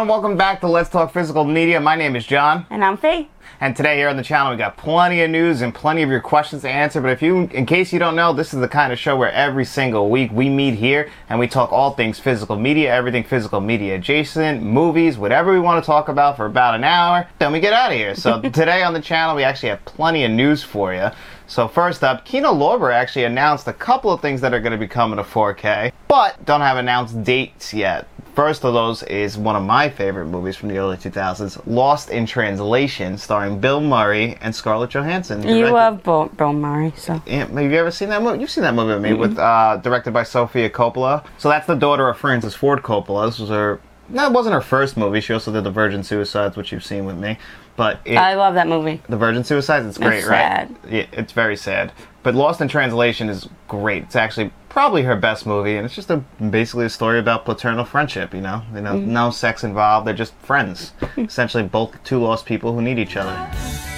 everyone. Welcome back to Let's Talk Physical Media. My name is John. And I'm Faith. And today here on the channel, we got plenty of news and plenty of your questions to answer. But if you, in case you don't know, this is the kind of show where every single week we meet here and we talk all things physical media, everything physical media adjacent, movies, whatever we want to talk about for about an hour. Then we get out of here. So today on the channel, we actually have plenty of news for you. So first up, Kino Lorber actually announced a couple of things that are going to be coming to 4K, but don't have announced dates yet. First of those is one of my favorite movies from the early 2000s, Lost in Translation, starring Bill Murray and Scarlett Johansson. You directed- love Bill, Bill Murray, so. Yeah, have you ever seen that movie? You've seen that movie with me, with uh, directed by Sofia Coppola. So that's the daughter of Francis Ford Coppola. This was her. No, it wasn't her first movie. She also did The Virgin Suicides, which you've seen with me. But it, I love that movie. the Virgin Suicides, it's great, right? sad. Yeah, it's very sad. But Lost in Translation is great. It's actually probably her best movie, and it's just a basically a story about paternal friendship. You know, you know, Mm-hmm. no sex involved. They're just friends. Essentially, both two lost people who need each other.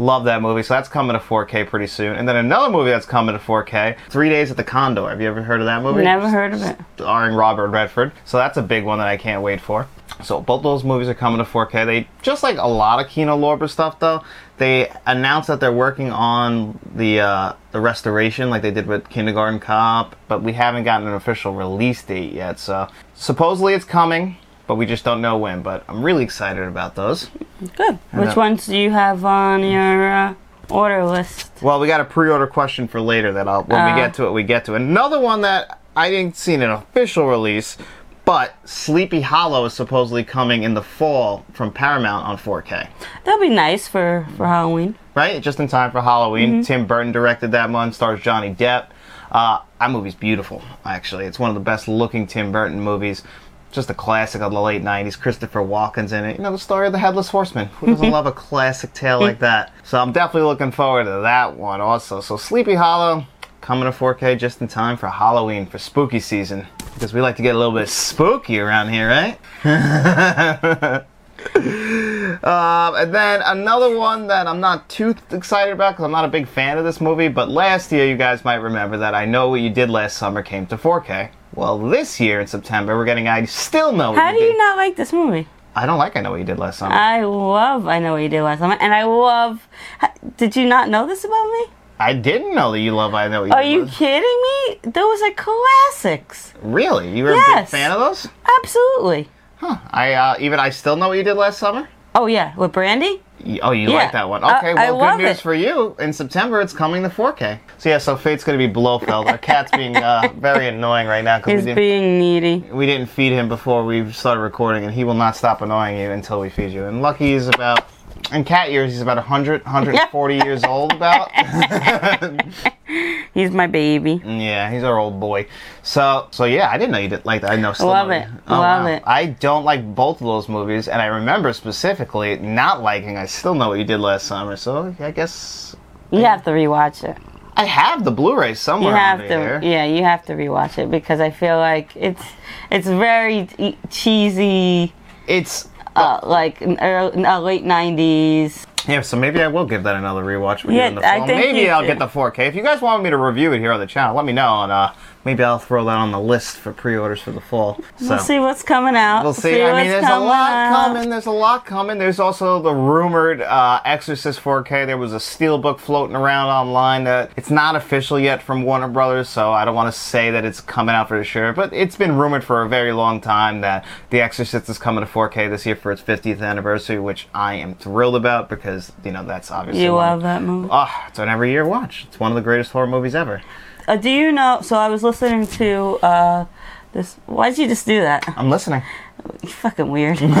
Love that movie. So that's coming to 4K pretty soon. And then another movie that's coming to 4K, Three Days at the Condor. Have you ever heard of that movie? Never heard of it. starring Robert Redford. So that's a big one that I can't wait for. So both those movies are coming to 4K. They just like a lot of Kino Lorber stuff though. They announced that they're working on the uh, the restoration like they did with Kindergarten Cop, but we haven't gotten an official release date yet. So supposedly it's coming, but we just don't know when. But I'm really excited about those. Good. Which know. ones do you have on your uh, order list? Well, we got a pre-order question for later that I'll when Uh. we get to it, we get to. Another one that I didn't see an official release, but Sleepy Hollow is supposedly coming in the fall from Paramount on 4K. That'll be nice for, for Halloween. Right? Just in time for Halloween. Mm-hmm. Tim Burton directed that one, stars Johnny Depp. Uh, that movie's beautiful, actually. It's one of the best looking Tim Burton movies. Just a classic of the late 90s. Christopher Walken's in it. You know, the story of the Headless Horseman. Who doesn't love a classic tale like that? So I'm definitely looking forward to that one also. So Sleepy Hollow coming to 4K just in time for Halloween, for spooky season. Because we like to get a little bit spooky around here, right? Um, and then another one that I'm not too excited about because I'm not a big fan of this movie. But last year, you guys might remember that I Know What You Did Last Summer came to 4K. Well, this year in September, we're getting I Still Know What How You do Did. you not like this movie? I don't like I Know What You Did Last Summer. I love I Know What You Did Last Summer, and I love. Did you not know this about me? I didn't know that you love I Know What You Are Did you Last kidding me? Those are classics. Really? You were a big fan of those? Absolutely. Huh. I uh, even I Still Know What You Did Last Summer? Oh yeah, with Brandy. Oh, you Yeah. like that one? Okay, I well, good news it. for you. In September, it's coming to 4K. So yeah, so Fate's gonna be Blofeld. Our cat's being uh, very annoying right now because He's we didn't, being needy. we didn't feed him before we started recording, and he will not stop annoying you until we feed you. And Lucky is about, in cat years, he's about 100, 140 years old. About. He's my baby. yeah, he's our old boy. So so yeah, I didn't know you did like that. I know. Still Love it. Oh, you- Love it. I don't like both of those movies, and I remember specifically not liking. I still know what you did last summer. So I guess You have to rewatch it. I have the Blu-ray somewhere You have to, here. yeah, you have to rewatch it because I feel like it's it's very e- cheesy, It's uh, like uh, late nineties. Yeah. So maybe I will give that another rewatch with Yeah, in the I fall. think Maybe I'll should. get the 4K. If you guys want me to review it here on the channel, let me know, and uh, maybe I'll throw that on the list for pre-orders for the fall. So. We'll see what's coming out. We'll see. I mean, there's a lot out. coming. There's a lot coming. There's also the rumored uh, Exorcist 4K. There was a steelbook floating around online that it's not official yet from Warner Brothers, so I don't want to say that it's coming out for sure. But it's been rumored for a very long time that The Exorcist is coming to 4K this year for its 50th anniversary, which I am thrilled about because you know that's obviously You one- love that movie. Oh, it's an every year watch. It's one of the greatest horror movies ever. Uh, do you know? So I was listening to uh, this. Why'd you just do that? I'm listening. You're fucking weird. um,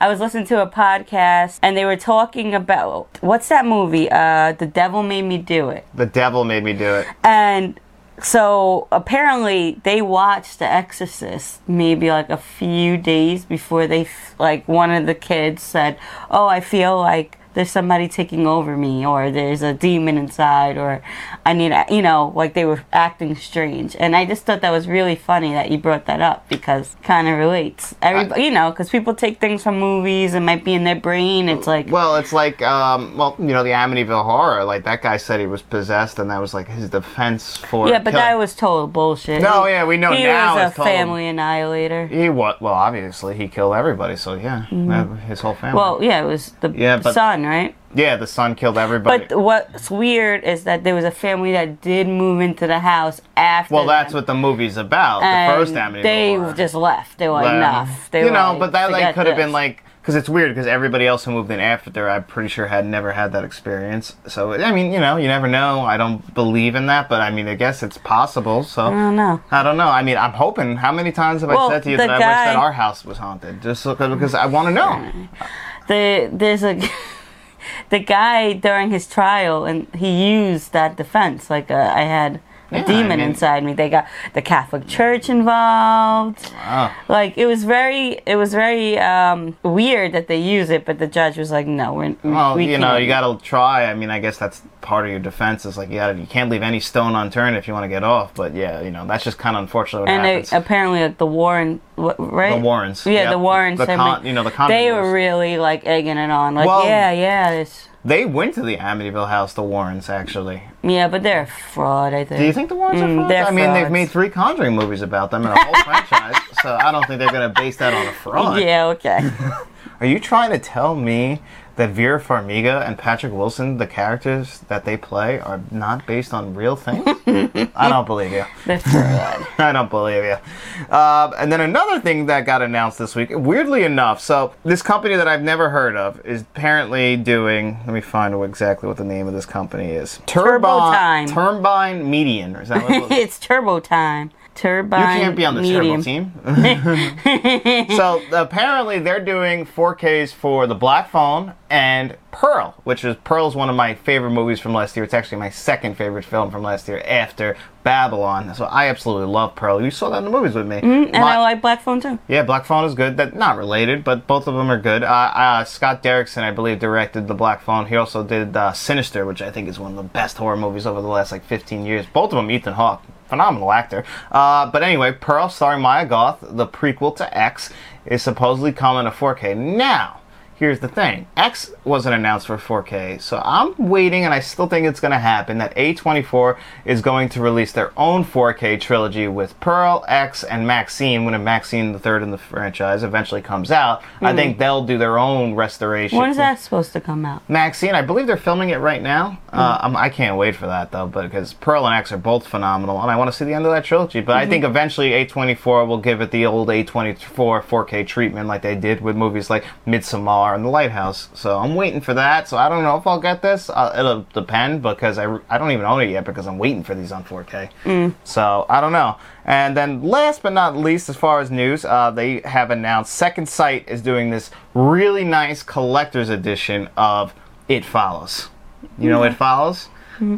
I was listening to a podcast and they were talking about what's that movie? Uh, the Devil Made Me Do It. The devil made me do it. And so apparently they watched The Exorcist maybe like a few days before they like one of the kids said, "Oh, I feel like there's somebody taking over me or there's a demon inside or I need a- you know like they were acting strange and I just thought that was really funny that you brought that up because kind of relates everybody you know because people take things from movies and might be in their brain it's like Well, it's like, um, well, you know, the Amityville Horror. Like that guy said he was possessed, and that was like his defense for. yeah but killing- that was total bullshit No, He- yeah, we know he now was a family annihilator He what? Well, obviously he killed everybody. So yeah, that- his whole family. Mm-hmm. well yeah it was the Yeah, but- son right yeah, the son killed everybody. But what's weird is that there was a family that did move into the house after. well, that's them, what the movie's about. The first Amityville They Horror. just left. They were enough. They you know, like, but that like could have been like because it's weird because everybody else who moved in after, there, I'm pretty sure had never had that experience. So I mean, you know, you never know. I don't believe in that, but I mean, I guess it's possible. So I don't know. I don't know. I mean, I'm hoping. How many times have Well, I said to you that I wish guy- that our house was haunted? Just because I want to know. The there's a the guy during his trial and he used that defense. Like uh, I had a Yeah, I demon mean- inside me. They got the Catholic Church involved. Wow. Like it was very it was very um, weird that they use it, but the judge was like, no, we're Well, we you know, can't. you got to try. I mean, I guess that's part of your defense. Is like you got you can't leave any stone unturned if you want to get off. But yeah, you know, that's just kind of unfortunate and they, apparently like the Warren, right? the Warrens. Yeah, Yep. the Warrens. The I con- you know, the They were really like egging it on. Like, Well- yeah, yeah, it's, They went to the Amityville house, the Warrens, actually. Yeah, but they're a fraud. I think. Do you think the Warrens Mm, are frauds? I mean, they've made three Conjuring movies about them and a whole franchise, so I don't think they're going to base that on a fraud. Yeah. Okay. Are you trying to tell me that Vera Farmiga and Patrick Wilson, the characters that they play, are not based on real things? I don't believe you. they're. I don't believe you. Uh, and then another thing that got announced this week, weirdly enough, so this company that I've never heard of is apparently doing. Let me find out exactly what the name of this company is. Turbine. Turbine Median. Is that what it it's turbo time. Turbine. You can't be on the medium. turbo team. so apparently they're doing 4Ks for the Black Phone and Pearl, which is Pearl's one of my favorite movies from last year. It's actually my second favorite film from last year after Babylon. So I absolutely love Pearl. You saw that in the movies with me. And My- I like Black Phone too. yeah, Black Phone is good. That not related, but both of them are good. Uh, uh, Scott Derrickson, I believe, directed the Black Phone. He also did uh, Sinister, which I think is one of the best horror movies over the last like 15 years. Both of them, Ethan Hawke, phenomenal actor. Uh, but anyway, Pearl, starring Mia Goth, the prequel to X, is supposedly coming to 4K now. Here's the thing. X wasn't announced for 4K, so I'm waiting and I still think it's going to happen that A24 is going to release their own 4K trilogy with Pearl, X, and Maxine when a Maxine the third in the franchise eventually comes out. I think hmm. they'll do their own restoration. When is that supposed to come out? Maxine, I believe they're filming it right now. Hmm. Uh, I'm, I can't wait for that though, but because Pearl and X are both phenomenal, and I want to see the end of that trilogy. But I hmm. think eventually A24 will give it the old A24 4K treatment, like they did with movies like Midsommar and The Lighthouse. So I'm waiting for that. So I don't know if I'll get this. Uh, it'll depend because I, I don't even own it yet because I'm waiting for these on 4K. So I don't know. And then last but not least, as far as news, uh, they have announced Second Sight is doing this really nice collector's edition of It Follows. You know It Follows?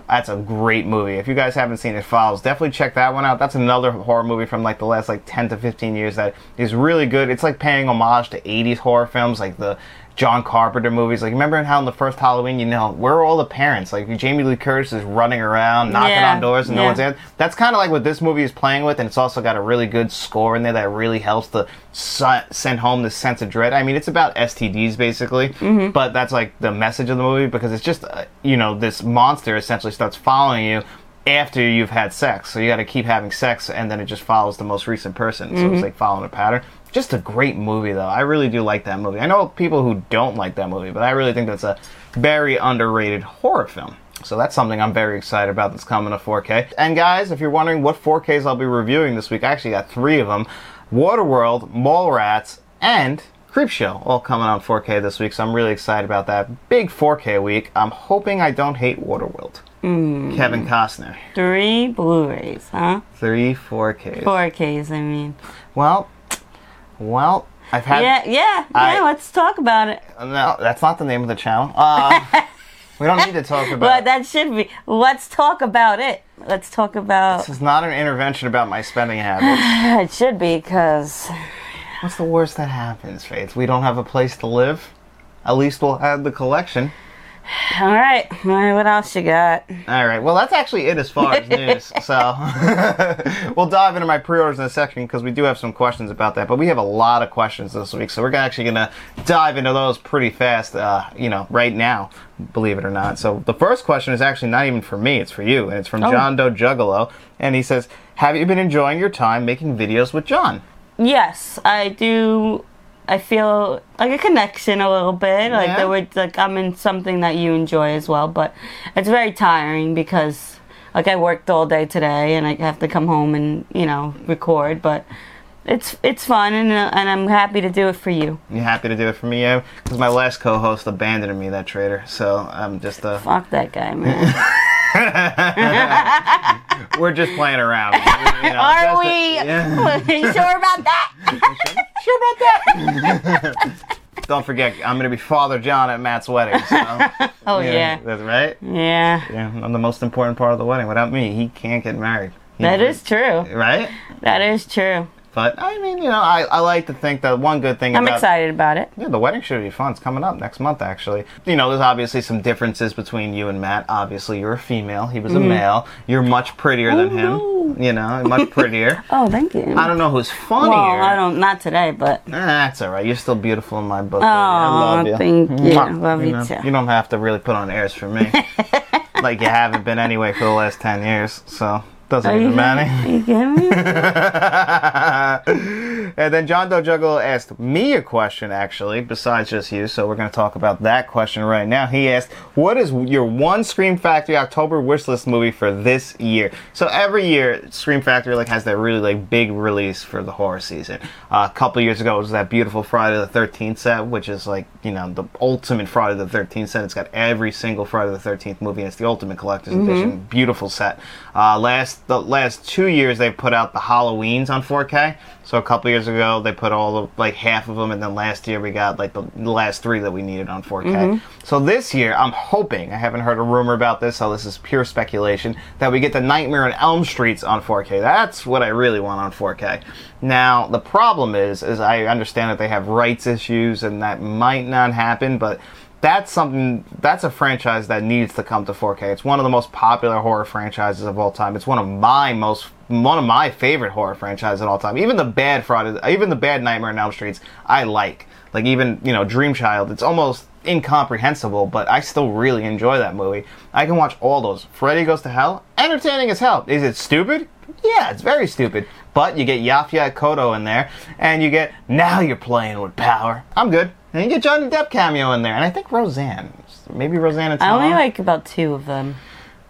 That's a great movie. If you guys haven't seen It Follows, definitely check that one out. That's another horror movie from like the last like 10 to 15 years that is really good. It's like paying homage to 80s horror films like the John Carpenter movies. Like remember how in the first Halloween, you know, where are all the parents? Like Jamie Lee Curtis is running around, knocking Yeah, on doors and no one's there. That's kind of like what this movie is playing with, and it's also got a really good score in there that really helps to send home the sense of dread. I mean, it's about STDs basically, Mm-hmm. but that's like the message of the movie because it's just, uh, you know, this monster essentially starts following you after you've had sex. So you got to keep having sex, and then it just follows the most recent person. So Mm-hmm. it's like following a pattern. Just a great movie, though. I really do like that movie. I know people who don't like that movie, but I really think that's a very underrated horror film. So that's something I'm very excited about that's coming to 4K. And guys, if you're wondering what 4Ks I'll be reviewing this week, I actually got three of them. Waterworld, Mallrats, and Creepshow all coming on 4K this week, so I'm really excited about that. Big 4K week. I'm hoping I don't hate Waterworld. Hmm. Kevin Costner. Three Blu-rays, huh? Three 4Ks. Four Ks, I mean. Well, well, I've had. Yeah, yeah, I- yeah. Let's talk about it. No, that's not the name of the channel. Uh, we don't need to talk about. But that should be. Let's talk about it. Let's talk about. this is not an intervention about my spending habits. It should be because What's the worst that happens, Faith? We don't have a place to live. At least we'll have the collection. All right. All right. What else you got? All right. Well, that's actually it as far as news. so we'll dive into my pre-orders in a second because we do have some questions about that. But we have a lot of questions this week, so we're actually going to dive into those pretty fast. Uh, you know, right now, believe it or not. So the first question is actually not even for me; it's for you, and it's from Oh. John Doe Juggalo, and he says, "Have you been enjoying your time making videos with John?" Yes, I do. I feel like a connection a little bit. Like Yeah. there would like I'm in something that you enjoy as well, but it's very tiring because like I worked all day today and I have to come home and you know record. But it's it's fun and uh, and I'm happy to do it for you. You're happy to do it for me? Yeah, because my last co-host abandoned me, that traitor. So I'm just a Fuck that guy, man. we're just playing around. You know, Are we? Yeah. you sure about that? Sure about that? Don't forget, I'm going to be Father John at Matt's wedding. So, oh yeah. that's right. yeah, Yeah, I'm the most important part of the wedding. Without me, he can't get married. He- That is true. right. That is true. But I mean, you know, I, I like to think that one good thing I'm about excited about it. Yeah, the wedding should be fun. It's coming up next month, actually. You know, there's obviously some differences between you and Matt. Obviously, you're a female. He was a male. You're much prettier than him. Mm-hmm. Oh, You know, much prettier. Oh, thank you. I don't know who's funnier. well, I don't. Not today, but. Eh, that's all right. You're still beautiful in my book. Oh. I love you. thank you. Mwah. Love you know, too. You don't have to really put on airs for me, like you haven't been anyway for the last ten years. So doesn't Are even matter. You kidding me? and then John Doe Juggalo asked me a question, actually, besides just you. So we're going to talk about that question right now. He asked, "What is your one Scream Factory October wish list movie for this year?" So every year, Scream Factory like has that really like big release for the horror season. Uh, a couple years ago, it was that beautiful Friday the Thirteenth set, which is like you know the ultimate Friday the Thirteenth set. It's got every single Friday the Thirteenth movie, and it's the ultimate collector's edition. Beautiful set. Uh, last the last two years, they put out the Halloweens on 4K. So a couple years ago, they put all the like half of them, and then last year we got like the, the last three that we needed on 4K. Mm-hmm. So this year, I'm hoping I haven't heard a rumor about this, so this is pure speculation that we get the Nightmare on Elm Streets on 4K. That's what I really want on 4K. Now the problem is, is I understand that they have rights issues, and that might not happen, but that's something that's a franchise that needs to come to 4K. It's one of the most popular horror franchises of all time. It's one of my most one of my favorite horror franchises of all time. Even the bad Friday, even the bad Nightmare on Elm Streets, I like. Like even you know Dream Child, it's almost incomprehensible, but I still really enjoy that movie. I can watch all those. Freddy Goes to Hell, entertaining as hell. Is it stupid? Yeah, it's very stupid. But you get Yaphet Kotto in there, and you get now you're playing with power. I'm good. And you get Johnny Depp cameo in there, and I think Roseanne, maybe Roseanne I only like about two of them.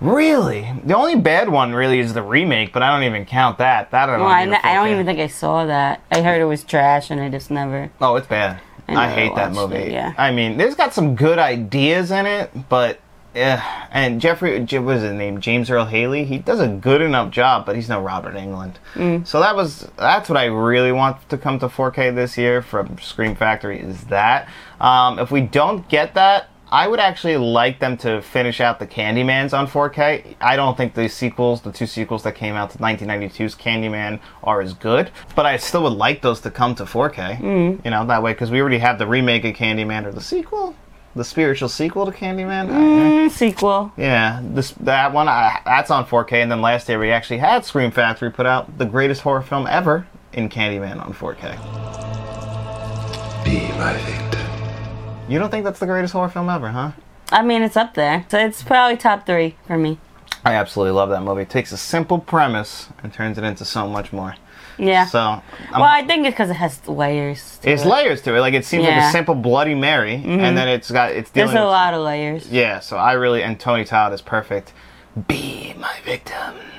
really, the only bad one really is the remake, but I don't even count that. That I don't. Well, I, I don't even think I saw that. I heard it was trash, and I just never. Oh, it's bad. I I, hate that movie. it, yeah. I mean, there's got some good ideas in it, but yeah. And Jeffrey, what is his name? James Earl Haley. He does a good enough job, but he's no Robert Englund. Mm. So that was that's what I really want to come to 4K this year from Scream Factory. Is that um, if we don't get that. I would actually like them to finish out the Candymans on 4K. I don't think the sequels, the two sequels that came out to 1992's Candyman, are as good, but I still would like those to come to 4K. Mm. You know, that way, because we already have the remake of Candyman or the sequel, the spiritual sequel to Candyman. Mm, sequel. Yeah, this that one I, that's on 4K, and then last year we actually had Scream Factory put out the greatest horror film ever in Candyman on 4K. Be my victim. You don't think that's the greatest horror film ever, huh? I mean, it's up there. So it's probably top three for me. I absolutely love that movie. It takes a simple premise and turns it into so much more. Yeah. So, I'm, well, I think it's because it has layers. to it's it. layers to it. Like it seems like a Mm-hmm. simple Bloody Mary, and then it's got it's dealing There's a with lot of layers. Yeah, so I really and Tony Todd is perfect. Be my victim.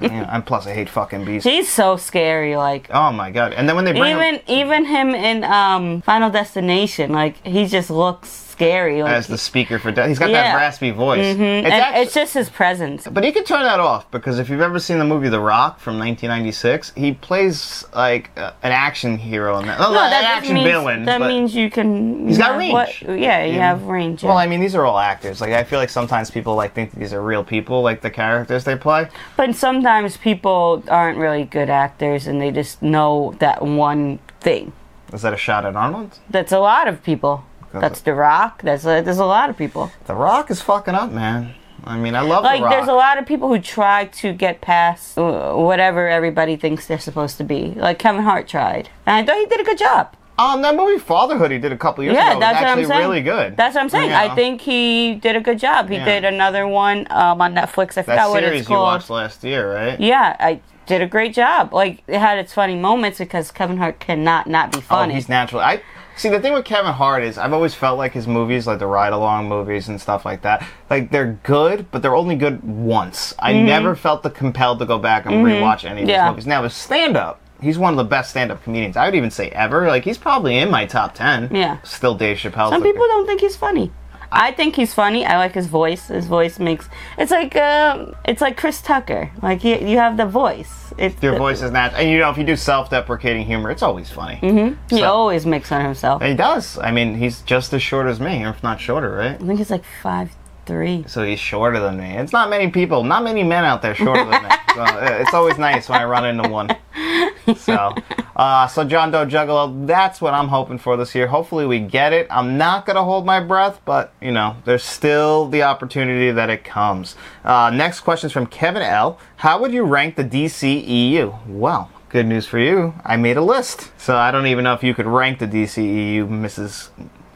yeah, and plus I hate fucking beasts. He's so scary. Like Oh my god! And then when they bring him even even him in um Final Destination, like he just looks scary. Like, as the speaker for death, he's got that raspy voice. Mhm. It's and actu- it's just his presence. But he can turn that off because if you've ever seen the movie The Rock from 1996, he plays like uh, an action hero in that. No, No, an that action means villain. that means you can. He's got range. what- yeah, you Yeah. have range. yeah. Well, I mean, these are all actors. Like, I feel like sometimes people like think these are real people, like the characters they play. But sometimes people aren't really good actors and they just know that one thing. Is that a shot at Arnold? That's a lot of people. That's The Rock. That's a, there's a lot of people. The Rock is fucking up, man. I mean, I love Like The Rock. there's a lot of people who try to get past whatever everybody thinks they're supposed to be. Like Kevin Hart tried, and I thought he did a good job. Um, that movie Fatherhood he did a couple years Yeah, ago that's was what I'm actually saying. really good. That's what I'm saying. Yeah. I think he did a good job. He Yeah. did another one um, on Netflix. I that forgot what series it's you watched last year, right? Yeah, I did a great job. Like it had its funny moments because Kevin Hart cannot not be funny. Oh, funny. he's natural. I see the thing with Kevin Hart is I've always felt like his movies, like the ride along movies and stuff like that, like they're good, but they're only good once. I never felt the compelled to go back and rewatch any of Mm-hmm. Yeah. his movies. Now his stand up. He's one of the best stand-up comedians. I would even say ever. Like he's probably in my top ten. Yeah. Still Dave Chappelle. Some people don't think he's funny. I think he's funny. I like his voice. His voice makes it's like um, it's like Chris Tucker. Like he, you have the voice. It's Your voice is natural, and you know if you do self-deprecating humor, it's always funny. Mm-hmm. He So- always makes fun of himself. He does. I mean, he's just as short as me, if not shorter, right? I think he's like five three. So he's shorter than me. It's not many people, not many men out there shorter than me. So uh, it's always nice when I run into one. So, uh, so John Doe Juggalo, that's what I'm hoping for this year. Hopefully we get it. I'm not gonna hold my breath, but you know, there's still the opportunity that it comes. Uh, next question is from Kevin L. How would you rank the DCEU? Well. Good news for you. I made a list. So I don't even know if you could rank the DCEU, Mrs.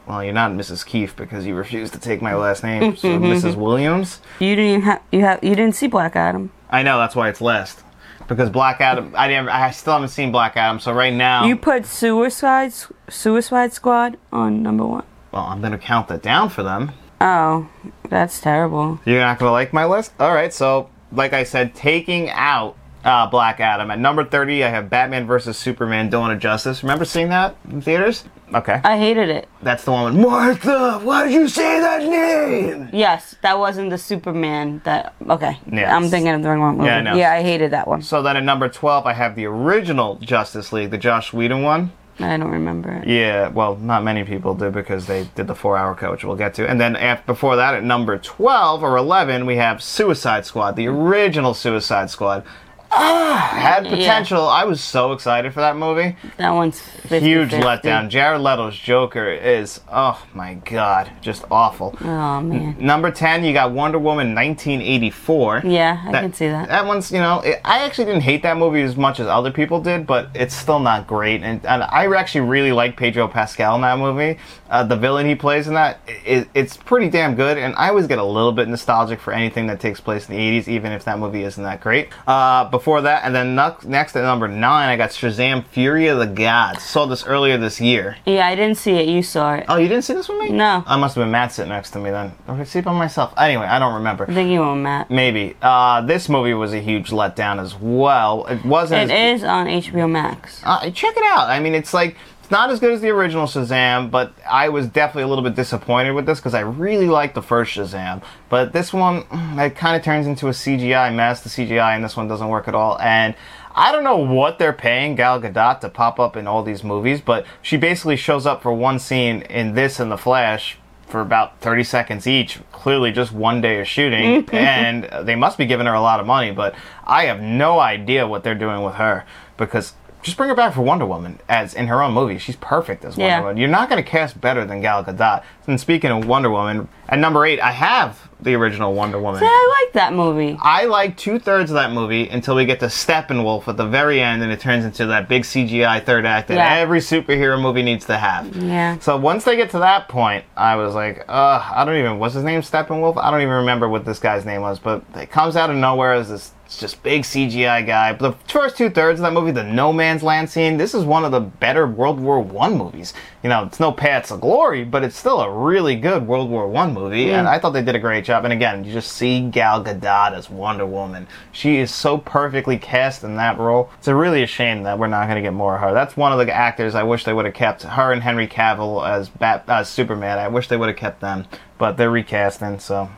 Well, you're not Mrs. Keefe because you refused to take my last name. So Mrs. Williams. You didn't even have you have you didn't see Black Adam. I know that's why it's last. Because Black Adam, I didn't. I still haven't seen Black Adam. So right now, You put Suicide Suicide Squad on number one. well, I'm gonna count that down for them. Oh, that's terrible. You're not gonna like my list. All right. So, like I said, taking out uh, Black Adam at number 30, I have Batman versus Superman: Dawn of Justice. Remember seeing that in theaters? Okay, I hated it. that's the one with Martha. Why did you say that name? Yes, that wasn't the Superman that. Okay, Yeah. I'm thinking of the wrong movie. Yeah, I know. Yeah, I hated that one. So then at number 12, I have the original Justice League, the Joss Whedon one. I don't remember it. Yeah, well, not many people do because they did the four hour cut, which we'll get to. And then after, before that, at number 12 or 11, we have Suicide Squad, the original Suicide Squad. Ah, had potential. I was so excited for that movie. That one's 50, Huge 50. letdown. Jared Leto's Joker is, oh my god, just awful. Oh man. Number 10, you got Wonder Woman 1984. Yeah, I can see that. That one's, you know, it, I actually didn't hate that movie as much as other people did, but it's still not great. And, and I actually really like Pedro Pascal in that movie. Uh, the villain he plays in that, it, it's pretty damn good. And I always get a little bit nostalgic for anything that takes place in the 80s, even if that movie isn't that great. Uh, before that, and then next, at number nine, I got Shazam Fury of the Gods. Saw this earlier this year. Yeah, I didn't see it. You saw it. Oh, you didn't see this with me? No. I must have been Matt sitting next to me then. Or see it by myself? Anyway, I don't remember. I think you were Matt. Maybe. Uh, this movie was a huge letdown as well. It wasn't. It as, is on HBO Max. Uh, check it out. I mean, it's like it's not as good as the original Shazam, but I was definitely a little bit disappointed with this because I really liked the first Shazam. But this one, mm, it kind of turns into a CGI mess. The CGI in this one doesn't work at all, and. I don't know what they're paying Gal Gadot to pop up in all these movies, but she basically shows up for one scene in this and The Flash for about 30 seconds each. Clearly, just one day of shooting, and they must be giving her a lot of money. But I have no idea what they're doing with her because just bring her back for Wonder Woman as in her own movie. She's perfect as Wonder Yeah. Woman. You're not going to cast better than Gal Gadot. And speaking of Wonder Woman, at number eight, I have the original Wonder Woman. Yeah, I like that movie. I like two thirds of that movie until we get to Steppenwolf at the very end, and it turns into that big CGI third act that Yeah. every superhero movie needs to have. Yeah. So once they get to that point, I was like, uh, I don't even. What's his name? Steppenwolf. I don't even remember what this guy's name was, but it comes out of nowhere as this just big CGI guy. But the first two thirds of that movie, the No Man's Land scene, this is one of the better World War One movies. You know, it's no paths of glory, but it's still a really good World War One movie, and I thought they did a great job. And again, you just see Gal Gadot as Wonder Woman. She is so perfectly cast in that role. It's a really a shame that we're not going to get more of her. That's one of the actors I wish they would have kept. Her and Henry Cavill as Bat, uh, Superman. I wish they would have kept them, but they're recasting. So,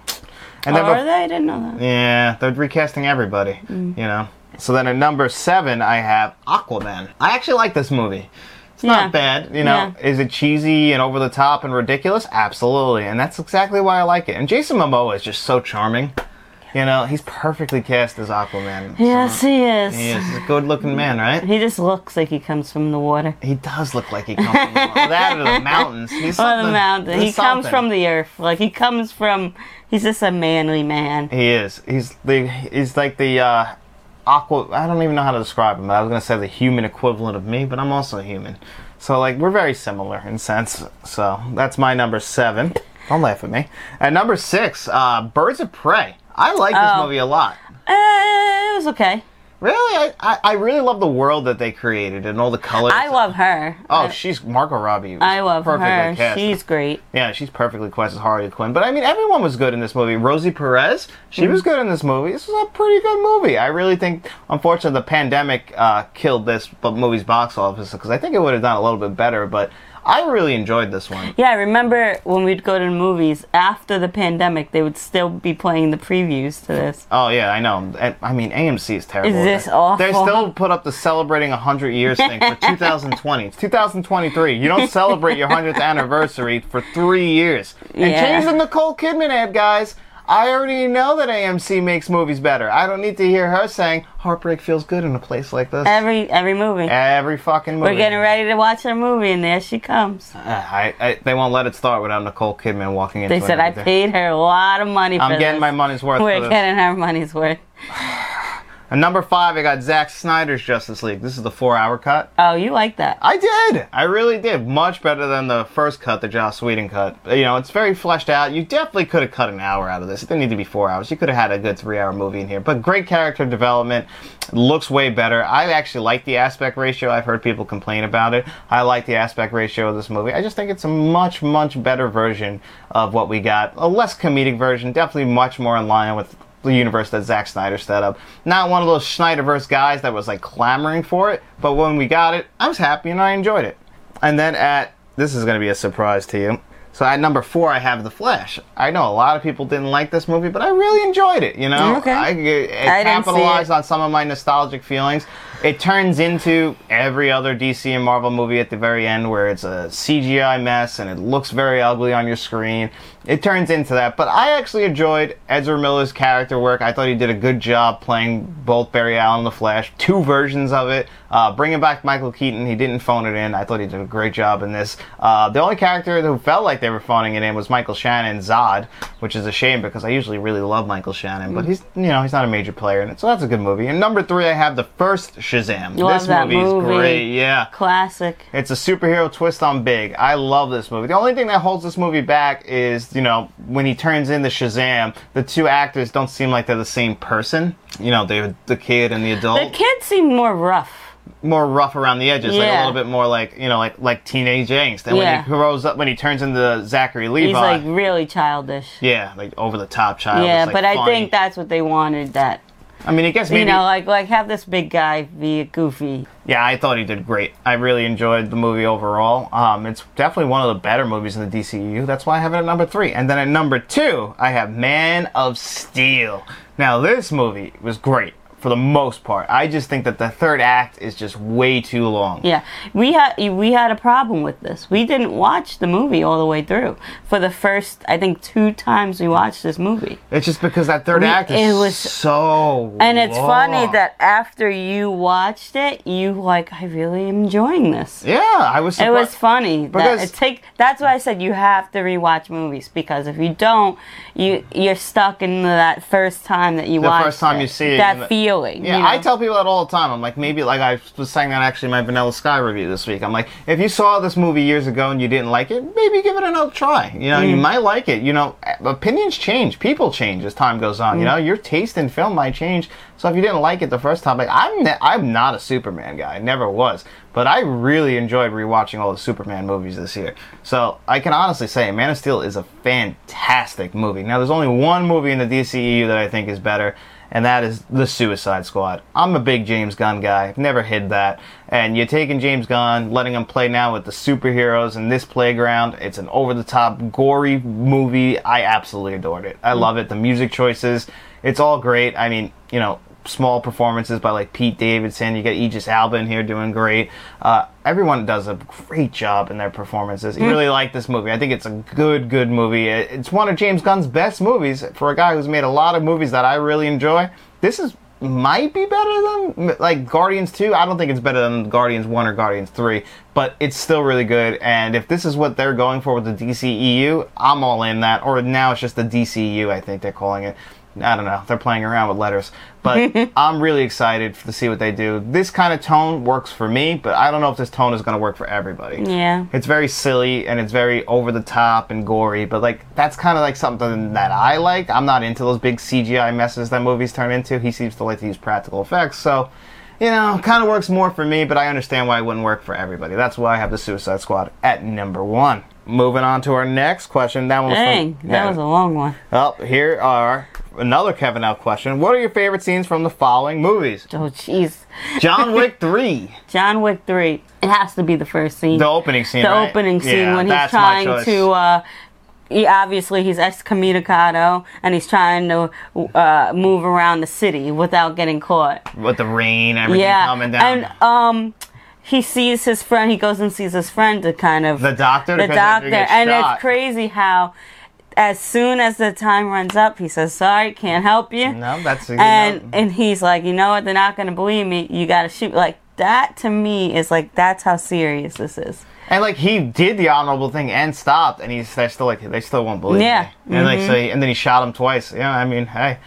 and Oh, then are they? I didn't know that. yeah, they're recasting everybody. Mm. You know. So then at number seven, I have Aquaman. I actually like this movie. It's Yeah. not bad, you know. Is it cheesy and over the top and ridiculous? Absolutely, and that's exactly why I like it. And Jason Momoa is just so charming. You know, he's perfectly cast as Aquaman. Yes, he is. He is. He's a good looking man, right? He just looks like he comes from the water. He does look like he comes from the, that or the mountains. He's Or the something- mountain. He there's comes from the earth. Like he comes from. He's just a manly man. He is. He's the. He's like the uh, aqua. I don't even know how to describe him. But I was gonna say the human equivalent of me, but I'm also human. So like we're very similar in sense. So that's my number seven. Don't laugh at me. At number six, uh, Birds of Prey. I like this Oh. movie a lot. Uh, it was okay. Really, I, I, I really love the world that they created and all the colors. I love her. Oh, I, she's Margot Robbie. I love perfectly her. cast. She's great. Yeah, she's perfectly cast as Harley Quinn. But I mean, everyone was good in this movie. Rosie Perez, she Mm-hmm. was good in this movie. This was a pretty good movie. I really think, unfortunately, the pandemic uh, killed this but movie's box office because I think it would have done a little bit better. But I really enjoyed this one. Yeah, I remember when we'd go to the movies after the pandemic, they would still be playing the previews to this. Oh yeah, I know. I mean, AMC is terrible. Is this They awful? still put up the celebrating 100 years thing for 2020. It's 2023. You don't celebrate your 100th anniversary for three years. And Yeah. change the Nicole Kidman ad, guys. I already know that AMC makes movies better. I don't need to hear her saying heartbreak feels good in a place like this. Every every movie. Every fucking movie. We're getting ready to watch our movie, and there she comes. Uh, I, I, they won't let it start without Nicole Kidman walking in. They said I paid her a lot of money I'm getting this. my money's worth We're for this. getting our money's worth. And number five, I got Zack Snyder's Justice League. This is the four-hour cut. Oh, you like that? I did. I really did. Much better than the first cut, the Joss Whedon cut. You know, it's very fleshed out. You definitely could have cut an hour out of this. It didn't need to be four hours. You could have had a good three-hour movie in here. But great character development. Looks way better. I actually like the aspect ratio. I've heard people complain about it. I like the aspect ratio of this movie. I just think it's a much, much better version of what we got. A less comedic version. Definitely much more in line with the universe that Zack Snyder set up. Not one of those Snyderverse guys that was like clamoring for it, but when we got it, I was happy and I enjoyed it. And then at this is going to be a surprise to you. So at number four, I have The Flash. I know a lot of people didn't like this movie, but I really enjoyed it. You know, Okay. I, it I capitalized it. on some of my nostalgic feelings. It turns into every other DC and Marvel movie at the very end, where it's a CGI mess and it looks very ugly on your screen. It turns into that, but I actually enjoyed Ezra Miller's character work. I thought he did a good job playing both Barry Allen and the Flash, two versions of it. Uh, bringing back Michael Keaton, he didn't phone it in. I thought he did a great job in this. Uh, the only character who felt like they were phoning it in was Michael Shannon, Zod, which is a shame because I usually really love Michael Shannon, Mm. but he's you know he's not a major player in it, so that's a good movie. And number three, I have the first Shazam. Love this that movie is movie. great. Yeah. Classic. It's a superhero twist on big. I love this movie. The only thing that holds this movie back is, you know, when he turns into Shazam, the two actors don't seem like they're the same person. You know, they're the kid and the adult. The kids seem more rough. More rough around the edges, like a little bit more like, you know, like like teenage angst. And when he grows up, when he turns into Zachary Levi, He's like really childish. yeah, like over the top child. yeah, like, but I think that's what they wanted. That I mean, I guess maybe you know, like like have this big guy be goofy. Yeah, I thought he did great. I really enjoyed the movie overall. Um, it's definitely one of the better movies in the DCU. That's why I have it at number three. And then at number two, I have Man of Steel. Now, this movie was great for the most part. I just think that the third act is just way too long. Yeah, we had we had a problem with this. We didn't watch the movie all the way through. For the first, I think, two times we watched this movie. It's just because that third We- act is it was- so. And it's funny that after you watched it, you like, I really am enjoying this. Yeah, I was. It was funny. Because- that it take that's why I said you have to rewatch movies because if you don't, you you're stuck in that first time that you The watch first time you see it, that the- feeling. Yeah, you know? I tell people that all the time. I'm like, maybe like I was saying that actually in my Vanilla Sky review this week. I'm like, if you saw this movie years ago and you didn't like it, maybe give it another try. You know, you Mm. might like it. You know, opinions change, people change as time goes on. You Mm. know, your taste in film might change. So if you didn't like it the first time, like I'm, ne- I'm not a Superman guy, never was. But I really enjoyed rewatching all the Superman movies this year. So I can honestly say, Man of Steel is a fantastic movie. Now, there's only one movie in the DCEU that I think is better, and that is The Suicide Squad. I'm a big James Gunn guy. Never hid that. And you're taking James Gunn, letting him play now with the superheroes in this playground. It's an over the top, gory movie. I absolutely adored it. I mm. love it. The music choices, it's all great. I mean, you know, small performances by like Pete Davidson. You get Alice Braga in here doing great. Uh, everyone does a great job in their performances. You really like this movie. I think it's a good, good movie. It's one of James Gunn's best movies for a guy who's made a lot of movies that I really enjoy. This is might be better than like Guardians 2. I don't think it's better than Guardians 1 or Guardians 3, but it's still really good. And if this is what they're going for with the DCEU, I'm all in that. Or now it's just the DCU, I think they're calling it. I don't know. They're playing around with letters. But I'm really excited to see what they do. This kind of tone works for me, but I don't know if this tone is going to work for everybody. Yeah. It's very silly and it's very over the top and gory, but like that's kind of like something that I like. I'm not into those big CGI messes that movies turn into. He seems to like to use practical effects, so you know, kind of works more for me, but I understand why it wouldn't work for everybody. That's why I have the Suicide Squad at number one. Moving on to our next question. That one was Dang, from, that was a long one. Well, here are another Kevin L question. What are your favorite scenes from the following movies? Oh, jeez. John Wick 3. John Wick 3. It has to be the first scene. The opening scene. the right? opening scene Yeah, when he's trying to uh he obviously he's excommunicado and he's trying to uh, move around the city without getting caught. with the rain, everything yeah, coming down. and um, he sees his friend. He goes and sees his friend to kind of the doctor, the doctor, and shot. it's crazy how. As soon as the time runs up, he says, "Sorry, can't help you." No, that's you and know, and he's like, "You know what? They're not gonna believe me. You gotta shoot." Like that to me is like that's how serious this is. and like he did the honorable thing and stopped, and he's they're still like they still won't believe Yeah. Mm-hmm. And like so, he, and then he shot him twice. Yeah, I mean, hey,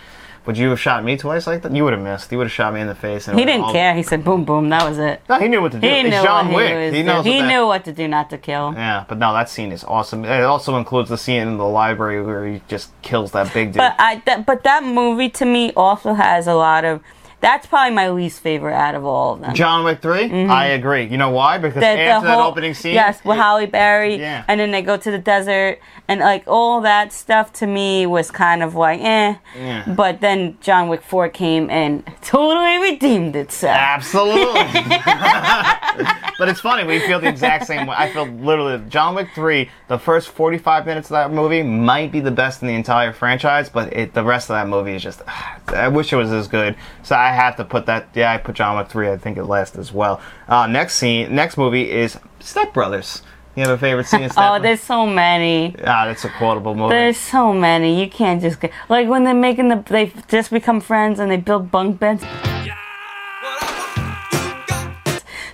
would you have shot me twice like that? You would have missed. You would have shot me in the face. And He didn't all- care. He said, "Boom, boom." That was it. No, he knew what to do. He He's knew John what Wick. he he knows. He that- knew what to do not to kill. Yeah, but no, that scene is awesome. It also includes the scene in the library where he just kills that big dude. But I, that, but that movie to me also has a lot of. That's probably my least favorite out of all of them. John Wick 3? I agree. You know why? Because Mm-hmm. The- the after that whole- opening scene. yes, with it- Halle Berry, Yeah. and then they go to the desert, and like all that stuff to me was kind of like, eh. Yeah. But then John Wick Four came and totally redeemed itself. Absolutely. but it's funny, we feel the exact same way. I feel literally John Wick 3, the first 45 minutes of that movie might be the best in the entire franchise, but it, the rest of that movie is just I wish it was as good. So I have to put that yeah, I put John Wick 3, I think it lasts as well. Uh, next scene, next movie is Step Brothers. You have a favorite scene in Step Oh, there's so many. Ah, that's a quotable movie. There's so many. You can't just get like when they're making the they just become friends and they build bunk beds.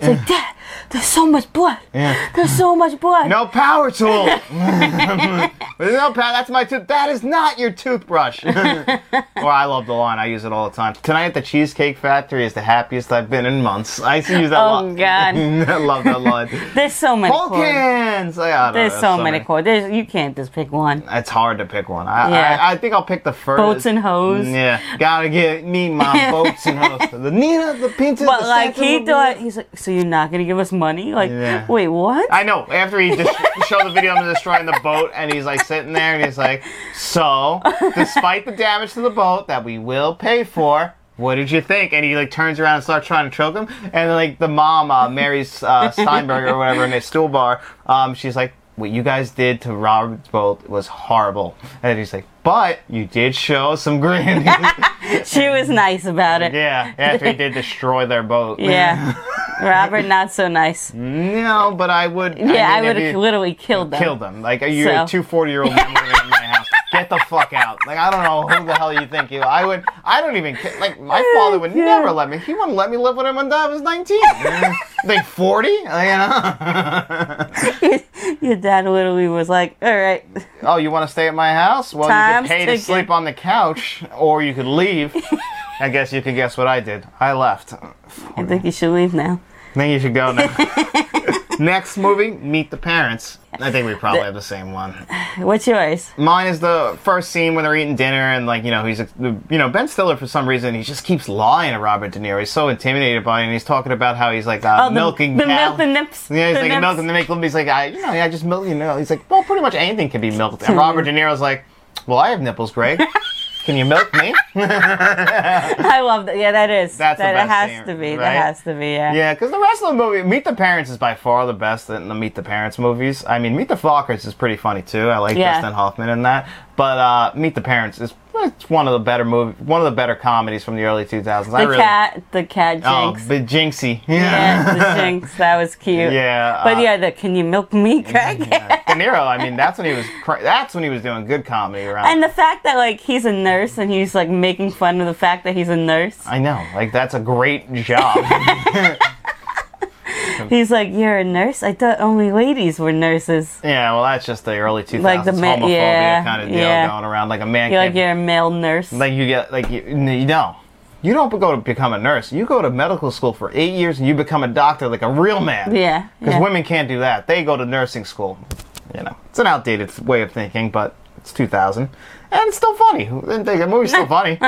It's like, Dad, there's so much blood. Yeah. There's so much blood. No power tool. No power. That's my tooth. That is not your toothbrush. well, I love the line. I use it all the time. Tonight at the Cheesecake Factory is the happiest I've been in months. I used to use that. Line. Oh, line. God. I love that line. There's so many. Chords. hands. Oh, yeah, There's there's so, many chords. There's you can't just pick one. It's hard to pick one. I, Yeah. I, I think I'll pick the first. Boats and hoes. Mm, yeah, gotta get me my boats and hoes. The Nina, the Pinta, But the like Santa he thought he's like, so you're not gonna give us money? Like, Yeah. wait, what? I know. After he just showed the video of him destroying the boat, and he's like sitting there, and he's like, "So, despite the damage to the boat that we will pay for." What did you think? And he like turns around and starts trying to choke him. And like the mom, uh, Mary uh, Steenburgen or whatever in the stool bar, um, she's like, "What you guys did to Robert's boat was horrible." And he's like, "But you did show some grin." she was nice about it. yeah, after he did destroy their boat. Yeah. Robert, not so nice. no, but I would. Yeah, I, mean, if would have literally killed them. Kill them. Like are you're So- two 40 Get the fuck out. Like I don't know who the hell you think you. I would. I don't even. ca- Like my father would Yeah. never let me. He wouldn't let me live with him until I was 19. like 40. You know. Your dad literally was like, all right. oh, you want to stay at my house? Well, you Time's could pay to sleep on the couch, or you could leave. I guess you could guess what I did. I left. I think you should leave now. I think you should go now. Next movie, Meet the Parents. I think we probably have the same one. What's yours? Mine is the first scene when they're eating dinner and like you know he's you know Ben Stiller for some reason he just keeps lying to Robert De Niro. He's so intimidated by him. and he's talking about how he's like uh, Oh, the, milking the cow- milk, the nips. yeah, he's the like nips. milking the make. He's like, I, you know, I just milk. You know, he's like, well, pretty much anything can be milked. And Robert De Niro's like, well, I have nipples, Greg. Can you milk me? I love that. Yeah, that is. That's the that best it has to be. right? That has to be. Yeah. Yeah, because the rest of the movie, Meet the Parents is by far the best in the Meet the Parents movies. I mean, Meet the Fockers is pretty funny too. I like Yeah. Dustin Hoffman in that. But uh, Meet the Parents is It's one of the better movie, one of the better comedies from the early 2000s. I The really, cat, the cat oh, jinx. the Jinxie. yeah, the jinx. That was cute. Yeah, But uh, yeah, the can you milk me, Craig? De Niro. I mean, that's when he was. cra- That's when he was doing good comedy around. And the fact that like he's a nurse and he's like making fun of the fact that he's a nurse. I know, like that's a great job. He's like, "You're a nurse? I thought only ladies were nurses." yeah, well, that's just the early 2000s Like the ma- homophobia yeah, kind of deal yeah. going around. Like a man You're like you're a male nurse. Like you get like you, you know, you don't go to become a nurse. You go to medical school for eight years and you become a doctor like a real man. yeah, Because yeah. women can't do that. They go to nursing school. You know, it's an outdated way of thinking, but it's 2000, and it's still funny. The movie's still funny.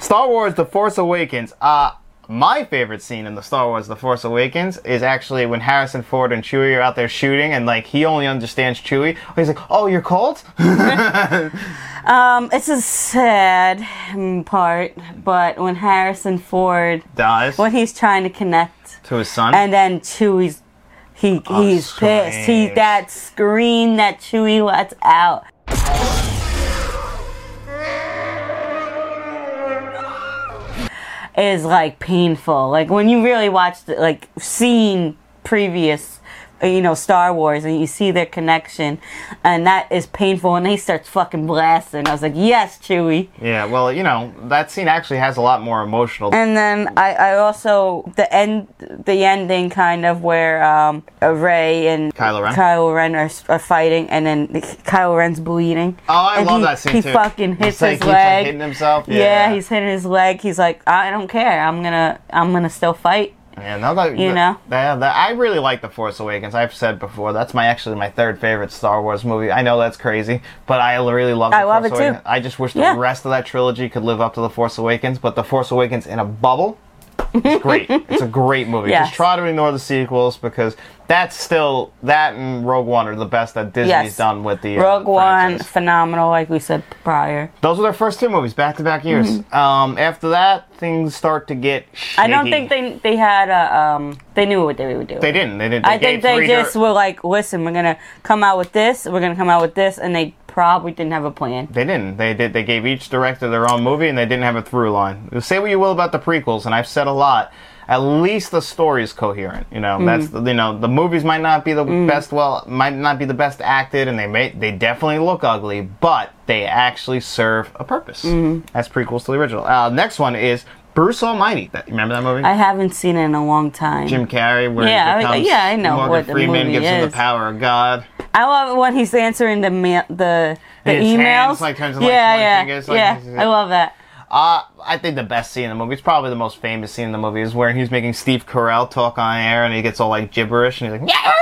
Star Wars: The Force Awakens. Uh my favorite scene in the Star Wars: The Force Awakens is actually when Harrison Ford and Chewie are out there shooting, and like he only understands Chewie. He's like, "Oh, you're cold." Um, it's a sad part, but when Harrison Ford, Dies when he's trying to connect, to his son. and then Chewie's, he Oh, he's pissed. He that scream that Chewie lets out. is like painful. Like when you really watch the, like seen previous you know Star Wars and you see their connection and that is painful and he starts fucking blasting. I was like, "Yes, Chewie." Yeah, well, you know, that scene actually has a lot more emotional. And then I, I also the end the ending kind of where um Rey and Kylo Ren? Kylo Ren are, are fighting and then Kylo Ren's bleeding. oh, I and love he, that scene he too. He fucking hits like- his keeps, like, leg. hitting himself. Yeah. Yeah, he's hitting his leg. He's like, I don't care. I'm gonna, I'm gonna still fight. Yeah, no, that, You know? that- that- I really like The Force Awakens. I've said before that's my actually my third favorite Star Wars movie. I know that's crazy, but I really love. The I love Force it too. I just wish the Yeah. rest of that trilogy could live up to The Force Awakens, but The Force Awakens in a bubble. It's great. it's a great movie. Yes. Just try to ignore the sequels because that's still that and Rogue One are the best that Disney's Yes. done with the uh, Rogue One, phenomenal, like we said prior. Those were their first two movies, back to back years. Um, after that, things start to get. Shaky. Mm-hmm. I don't think they they had a um they knew what they were doing. They didn't. They didn't. They I think they just dir- were like, listen, we're gonna come out with this, we're gonna come out with this, and they probably didn't have a plan. They didn't. They did. They gave each director their own movie, and they didn't have a through line. Say what you will about the prequels, and I've said a lot. At least the story is coherent. You know, that's Mm. you know the movies might not be the best. Well, might not be the best acted, and they may they definitely look ugly, but they actually serve a purpose Mm-hmm. as prequels to the original. Uh, next one is Bruce Almighty. That, remember that movie? I haven't seen it in a long time. Jim Carrey, where Yeah, I- yeah, I know Morgan what the Freeman movie gives him the power of God. I love it when he's answering the ma- the the His emails. hands, like, turns into, like, yeah, yeah, fingers, like, yeah. I love that. Uh, I think the best scene in the movie, it's probably the most famous scene in the movie, is where he's making Steve Carell talk on air and he gets all like gibberish and he's like, yeah.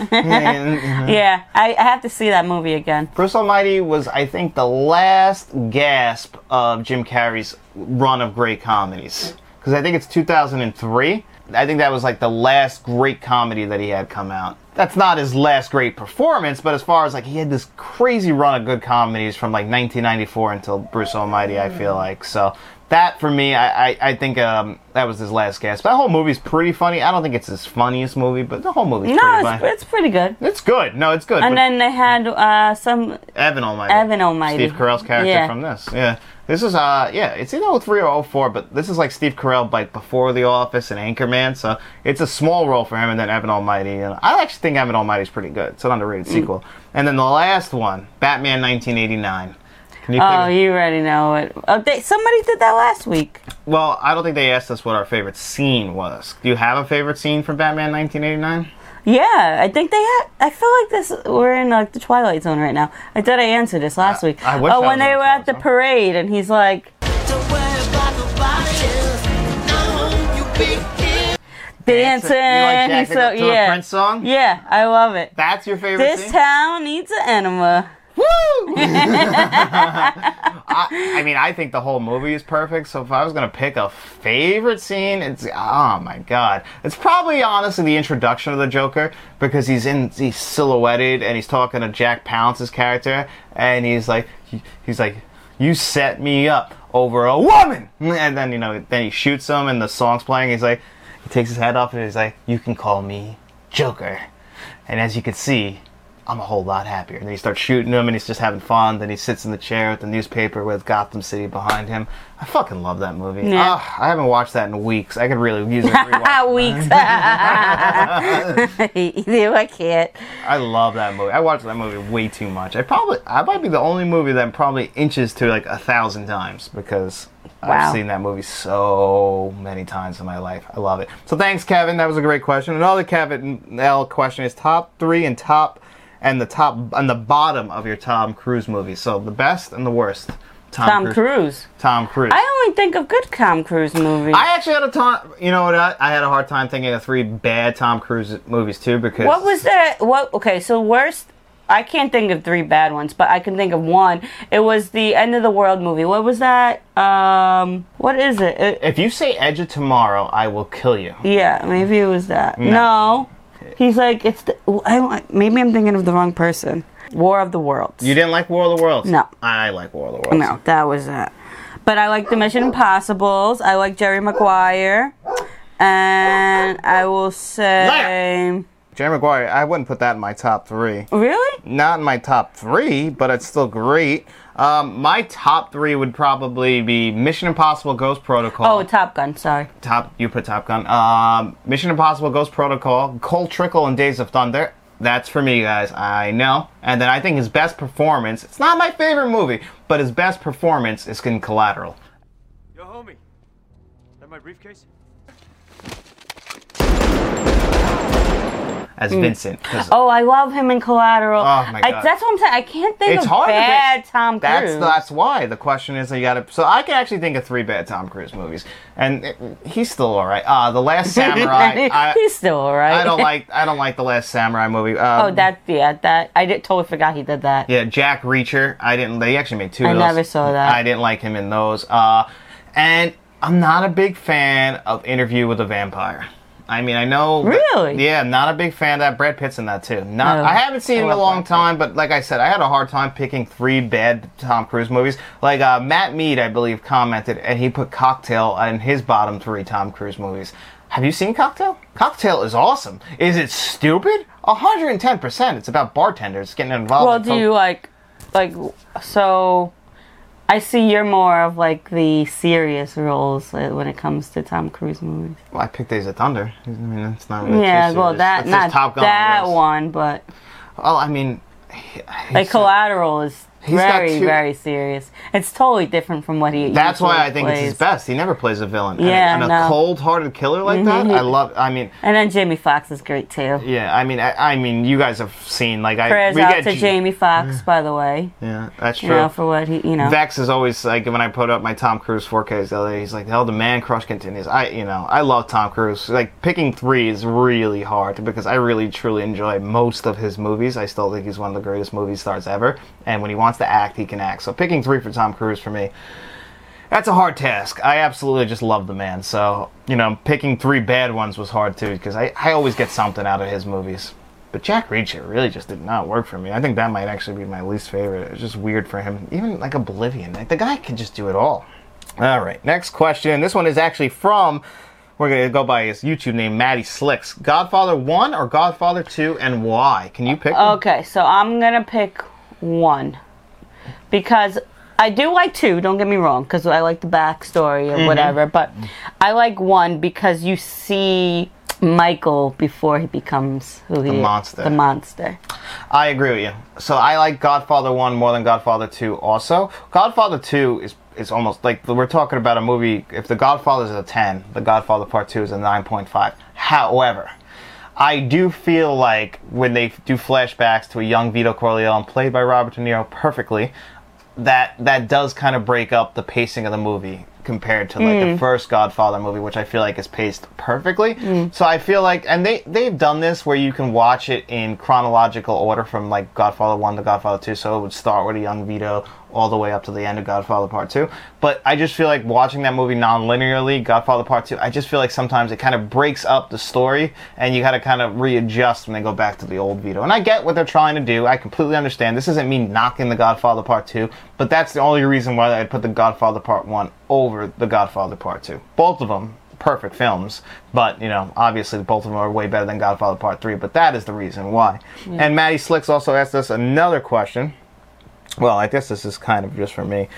Yeah, I, I have to see that movie again. Bruce Almighty was, I think, the last gasp of Jim Carrey's run of great comedies. Because I think it's 2003. I think that was like the last great comedy that he had come out. That's not his last great performance, but as far as like he had this crazy run of good comedies from like 1994 until Bruce Almighty, I feel like. So that for me, I, I, I think um, that was his last gasp. That whole movie's pretty funny. I don't think it's his funniest movie, but the whole movie's No, pretty it's, funny. it's pretty good. It's good. No, it's good. And then they had uh, some Evan Almighty. Evan Almighty. Steve Carell's character Yeah. from this. Yeah. This is uh yeah, it's either 03 or 04, but this is like Steve Carell like before The Office and Anchorman, so it's a small role for him and then Evan Almighty. And I actually think Evan Almighty's pretty good. It's an underrated Mm. sequel. And then the last one, Batman 1989. Can you Oh, you already know it. Oh, they, somebody did that last week. Well, I don't think they asked us what our favorite scene was. Do you have a favorite scene from Batman 1989? Yeah, I think they had. I feel like this. We're in like the Twilight Zone right now. I thought I answered this last week. I wish oh, I when was in they the were at the parade, and he's like, Don't worry about nobody else. No, you big kid. dancing. You like Jack he's the- so to a yeah, Prince song? yeah. I love it. That's your favorite This scene? town needs an enema. Woo! I, I mean, I think the whole movie is perfect. So if I was gonna pick a favorite scene, it's oh my god, it's probably honestly the introduction of the Joker because he's in he's silhouetted and he's talking to Jack Palance's character and he's like he's like you set me up over a woman and then you know then he shoots him and the song's playing. He's like he takes his head off and he's like you can call me Joker, and as you can see. I'm a whole lot happier. And then he starts shooting him, and he's just having fun. Then he sits in the chair with the newspaper with Gotham City behind him. I fucking love that movie. Yeah. Ah, I haven't watched that in weeks. I could really use a rewatch. Weeks. Either I can't. I love that movie. I watched that movie way too much. I probably, I might be the only movie that probably inches to like a thousand times because Wow. I've seen that movie so many times in my life. I love it. So thanks, Kevin. That was a great question. Another Kevin L question is top three and top and the top and the bottom of your Tom Cruise movies. So the best and the worst. Tom Cruise. Tom Cruise. I only think of good Tom Cruise movies. I actually had a time. You know what? I, I had a hard time thinking of three bad Tom Cruise movies too because What was that? What? Okay, so worst. I can't think of three bad ones, but I can think of one. It was the End of the World movie. What was that? Um, what is it? It- If you say Edge of Tomorrow, I will kill you. yeah, maybe it was that. No, he's like it's. The, I maybe I'm thinking of the wrong person. War of the Worlds. You didn't like War of the Worlds? No. I like War of the Worlds. No, that was it. But I like the Mission Impossibles. I like Jerry Maguire, and I will say, Jerry Maguire, I wouldn't put that in my top three. really? Not in my top three, but it's still great. Um, my top three would probably be Mission Impossible Ghost Protocol. Oh, Top Gun. Sorry. top you put Top Gun. Um, Mission Impossible Ghost Protocol, Collateral, and Days of Thunder. That's for me, guys. I know. And then I think his best performance. It's not my favorite movie, but his best performance is in Collateral. Yo, homie. That my briefcase? As Vincent. 'cause Oh, I love him in Collateral. Oh, my I, God. that's what I'm saying. I can't think it's of hard bad to. Tom Cruise. That's that's why the question is you got to. So I can actually think of three bad Tom Cruise movies, and it- he's still all right. Uh, the Last Samurai. I, He's still alright. I don't like. I don't like the Last Samurai movie. Um, Oh, that yeah, that I did totally forgot he did that. Yeah, Jack Reacher. I didn't. They actually made two. I of those. never saw that. I didn't like him in those. Uh, and I'm not a big fan of Interview with a Vampire. I mean, I know. Really? Yeah, not a big fan of that. Brad Pitt's in that too. Not. Oh, I haven't seen I it in a long Brad Pitt. time, but like I said, I had a hard time picking three bad Tom Cruise movies. Like uh, Matt Mead, I believe, commented, and he put Cocktail in his bottom three Tom Cruise movies. Have you seen Cocktail? Cocktail is awesome. Is it stupid? 110%. It's about bartenders getting involved. Well, in do coke- you like like so? I see you're more of like the serious roles uh, when it comes to Tom Cruise movies. Well, I picked Days of Thunder. I mean, it's not really. yeah, well, that That's not that one, but Well, I mean, he- like Collateral is He's very very serious. It's totally different from what he. That's why I think it's his best. He never plays a villain. And a- Yeah, and a, no. Mm-hmm. cold-hearted killer like that, I love. I mean, And then Jamie Foxx is great too. yeah. I mean, I, I mean, you guys have seen like I. Prayers we out get to J- Jamie Foxx, by the way. Yeah, that's true. You know, for what he, you know. Vex is always like when I put up my Tom Cruise 4Ks the other day. He's like, "Hell, the man crush continues." I, you know, I love Tom Cruise. Like picking three is really hard because I really truly enjoy most of his movies. I still think he's one of the greatest movie stars ever. And when he wants to act, he can act. So picking three for Tom Cruise for me, that's a hard task. I absolutely just love the man. So you know, picking three bad ones was hard too because I, I always get something out of his movies. But Jack Reacher really just did not work for me. I think that might actually be my least favorite. It's just weird for him. Even like Oblivion, like the guy can just do it all. All right, next question. This one is actually from. We're gonna go by his YouTube name, Matty Slicks. Godfather one or Godfather two, and why? Can you pick? one? Okay, so I'm gonna pick one because I do like two. Don't get me wrong, because I like the backstory Mm-hmm. or whatever. But I like one because you see Michael before he becomes who he The is, monster. The monster. I agree with you. So I like Godfather one more than Godfather two. Also, Godfather two is is almost like we're talking about a movie. If the Godfather is a ten, the Godfather Part two is a nine point five. However. I do feel like when they do flashbacks to a young Vito Corleone, played by Robert De Niro perfectly, that that does kind of break up the pacing of the movie compared to like the mm. first Godfather movie, which I feel like is paced perfectly. Mm. So I feel like, and they they've done this where you can watch it in chronological order from like Godfather one to Godfather two. So it would start with a young Vito all the way up to the end of Godfather Part two. But I just feel like watching that movie non-linearly, Godfather Part two, I just feel like sometimes it kind of breaks up the story, and you got to kind of readjust when they go back to the old Vito. And I get what they're trying to do. I completely understand. This isn't me knocking the Godfather Part two, but that's the only reason why I put the Godfather Part one over the Godfather Part two. Both of them perfect films, but you know, obviously both of them are way better than Godfather Part Three. But that is the reason why. And Maddie Slicks also asked us another question. Well, I guess this is kind of just for me,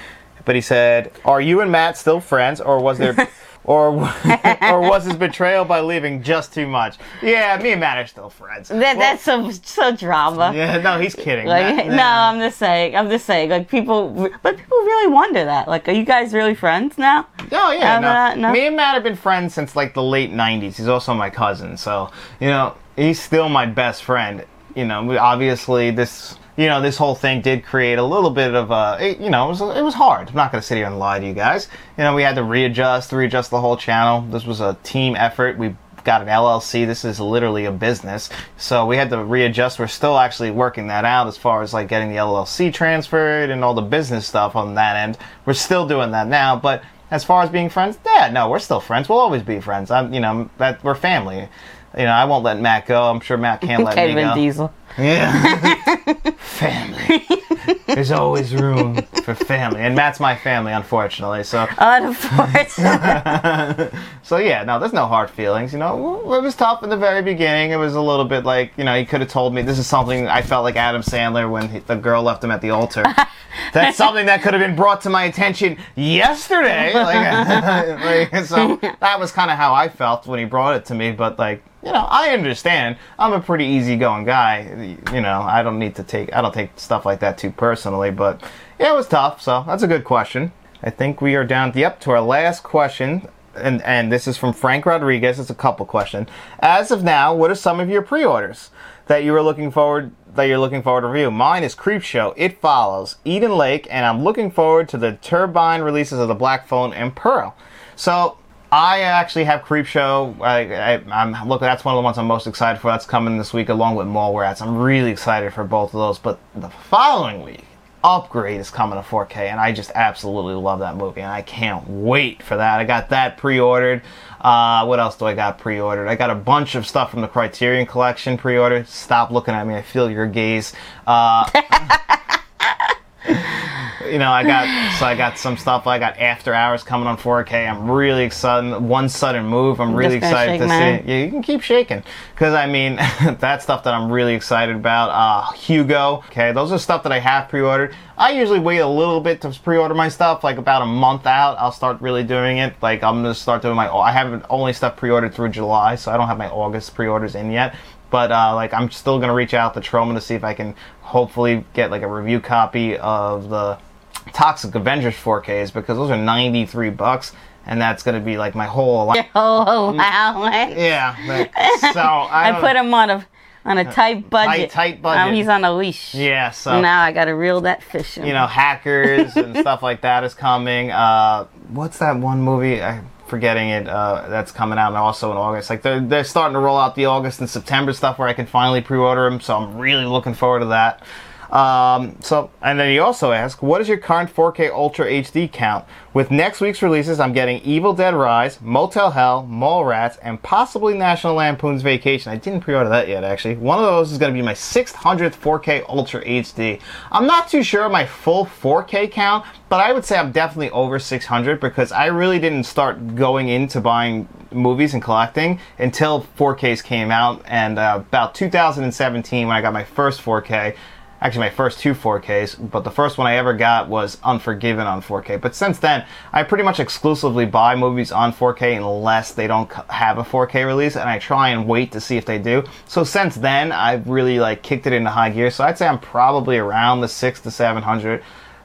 but he said, "Are you and Matt still friends, or was there?" Or, or was his betrayal by leaving just too much? Yeah, me and Matt are still friends. That, Well, that's so so drama. yeah, no, he's kidding. Like Matt- no, I'm just saying. I'm just saying. Like people, but people really wonder that. Like, are you guys really friends now? Oh yeah, no. no, no. Me and Matt have been friends since like the late '90s. He's also my cousin, so you know he's still my best friend. You know, obviously this, you know, this whole thing did create a little bit of a, it, you know, it was it was hard. I'm not gonna sit here and lie to you guys. You know, we had to readjust, readjust the whole channel. This was a team effort. We got an LLC. This is literally a business. So we had to readjust. We're still actually working that out as far as like getting the LLC transferred and all the business stuff on that end. We're still doing that now, but as far as being friends, yeah, no, we're still friends. We'll always be friends. I'm, you know, that we're family. You know, I won't let Matt go. I'm sure Matt can't let me go. Diesel. Yeah. family. There's always room for family. And Matt's my family, unfortunately. So Unfortunately. so yeah, no, there's no hard feelings. You know, it was tough in the very beginning. It was a little bit like, you know, he could have told me this is something I felt like Adam Sandler when he, the girl left him at the altar. That's something that could have been brought to my attention yesterday. Like, like, so that was kind of how I felt when he brought it to me. But like, you know, I understand. I'm a pretty easygoing guy. You know, I don't need to take I don't take stuff like that too personally. But yeah, it was tough. So that's a good question. I think we are down yep to our last question. And, and this is from Frank Rodriguez. It's a couple question. As of now, what are some of your pre-orders that you are looking forward that you're looking forward to review? Mine is Creepshow, It Follows, Eden Lake, and I'm looking forward to the Turbine releases of the Black Phone and Pearl. So I actually have Creepshow. I, I, I'm look. That's one of the ones I'm most excited for. That's coming this week along with Mallrats. I'm really excited for both of those. But the following week, Upgrade is coming to 4K, and I just absolutely love that movie, and I can't wait for that. I got that pre-ordered. Uh, what else do I got pre-ordered? I got a bunch of stuff from the Criterion Collection pre-ordered. Stop looking at me. I feel your gaze. Uh, you know, I got so I got some stuff. I got After Hours coming on 4K. I'm really excited. One sudden move. I'm really excited to mine. see. Yeah, you can keep shaking because I mean that's stuff that I'm really excited about. Uh, Hugo. Okay, those are stuff that I have pre-ordered. I usually wait a little bit to pre-order my stuff, like about a month out. I'll start really doing it. Like I'm gonna start doing my. I haven't only stuff pre-ordered through July, so I don't have my August pre-orders in yet. But uh, like I'm still gonna reach out to Troma to see if I can hopefully get like a review copy of the Toxic Avengers 4Ks because those are 93 bucks, and that's gonna be like my whole. oh wow! Yeah. like, so I, I put him on a on a tight budget. tight budget. Um, he's on a leash. Yeah. So Now I gotta reel that fish in. you know, hackers and stuff like that is coming. Uh, what's that one movie? I'm forgetting it. Uh, that's coming out also in August. Like they're they're starting to roll out the August and September stuff where I can finally pre-order them. So I'm really looking forward to that. Um, so, and then he also asked, what is your current 4K Ultra HD count? With next week's releases, I'm getting Evil Dead Rise, Motel Hell, Mallrats, and possibly National Lampoon's Vacation. I didn't pre-order that yet, actually. One of those is going to be my 600th 4K Ultra HD. I'm not too sure of my full 4K count, but I would say I'm definitely over 600 because I really didn't start going into buying movies and collecting until 4Ks came out, and uh, about 2017 when I got my first 4K actually my first two 4Ks, but the first one I ever got was Unforgiven on 4K. But since then, I pretty much exclusively buy movies on 4K unless they don't have a 4K release, and I try and wait to see if they do. So since then, I've really like kicked it into high gear. So I'd say I'm probably around the six to seven hundred.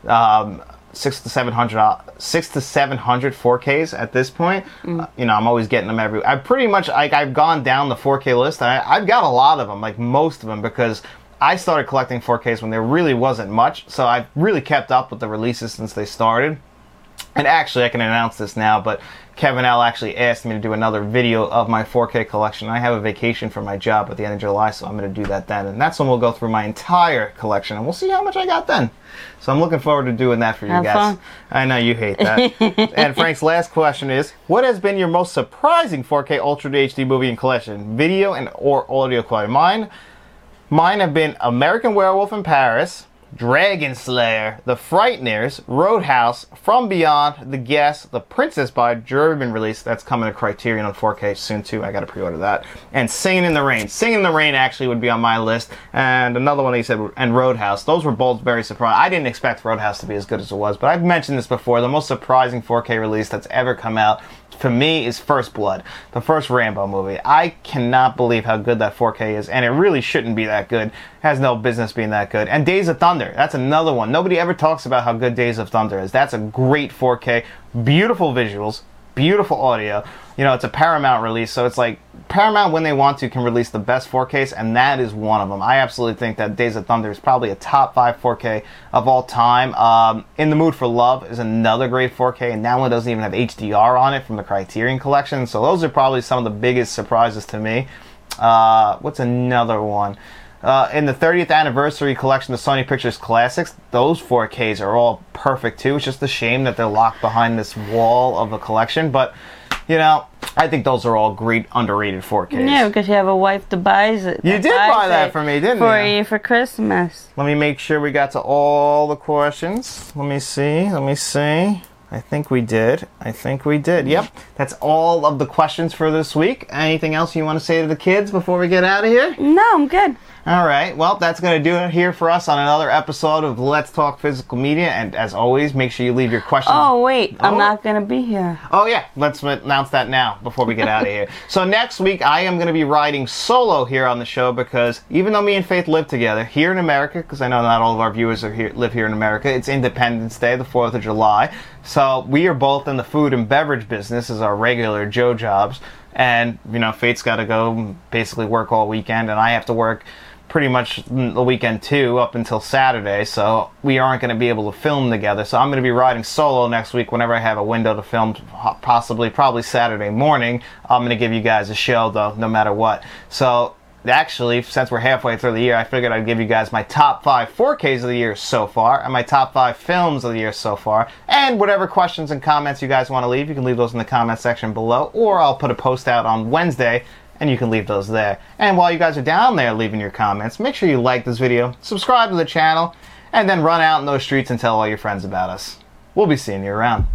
Um, Six to seven hundred, uh, to seven hundred 4Ks at this point. Uh, you know, I'm always getting them every. I pretty much like I've gone down the 4K list. I, I've got a lot of them, like most of them, because I started collecting 4Ks when there really wasn't much, so I've really kept up with the releases since they started. And actually, I can announce this now, but Kevin L actually asked me to do another video of my 4K collection. I have a vacation for my job at the end of July, so I'm going to do that then. And that's when we'll go through my entire collection, and we'll see how much I got then. So I'm looking forward to doing that for you Have guys. fun. I know you hate that. and Frank's last question is: What has been your most surprising 4K Ultra HD movie and collection, video and or audio quality? Mine, mine have been American Werewolf in Paris, Dragon Slayer, The Frighteners, Roadhouse, From Beyond, The Guest, The Princess Bride, German release. That's coming to Criterion on 4K soon too. I got to pre-order that. And Singing in the Rain. Singing in the Rain actually would be on my list. And another one he said, and Roadhouse. Those were both very surprising. I didn't expect Roadhouse to be as good as it was, but I've mentioned this before. The most surprising 4K release that's ever come out for me is First Blood, the first Rambo movie. I cannot believe how good that 4K is, and it really shouldn't be that good. It has no business being that good. And Days of Thunder, that's another one. Nobody ever talks about how good Days of Thunder is. That's a great 4K, beautiful visuals, beautiful audio. You know, it's a Paramount release, so it's like Paramount, when they want to, can release the best 4Ks, and that is one of them. I absolutely think that Days of Thunder is probably a top five 4K of all time. Um, In the Mood for Love is another great 4K, and that one doesn't even have HDR on it from the Criterion Collection. So those are probably some of the biggest surprises to me. Uh, what's another one? Uh, in the 30th anniversary collection the Sony Pictures Classics, those 4Ks are all perfect too. It's just a shame that they're locked behind this wall of a collection, but you know, I think those are all great underrated 4Ks. Yeah, because you have a wife that buys it. You did buy that for me, didn't for you? For you for Christmas. Let me make sure we got to all the questions. Let me see. Let me see. I think we did. I think we did. Yep. That's all of the questions for this week. Anything else you want to say to the kids before we get out of here? No, I'm good. All right. Well, that's going to do it here for us on another episode of Let's Talk Physical Media. And as always, make sure you leave your questions. Oh wait, Oh. I'm not gonna be here. Oh yeah, let's announce that now before we get out of here. So next week I am going to be riding solo here on the show because even though me and Faith live together here in America, because I know not all of our viewers are here, live here in America, it's Independence Day, the Fourth of July. So we are both in the food and beverage business as our regular Joe jobs, and you know Faith's got to go basically work all weekend, and I have to work pretty much the weekend too up until Saturday, so we aren't going to be able to film together. So I'm going to be riding solo next week whenever I have a window to film, possibly, probably Saturday morning. I'm going to give you guys a show though, no matter what. So actually, since we're halfway through the year, I figured I'd give you guys my top five 4Ks of the year so far, and my top five films of the year so far. And whatever questions and comments you guys want to leave, you can leave those in the comment section below, or I'll put a post out on Wednesday and you can leave those there. And while you guys are down there leaving your comments, make sure you like this video, subscribe to the channel, and then run out in those streets and tell all your friends about us. We'll be seeing you around.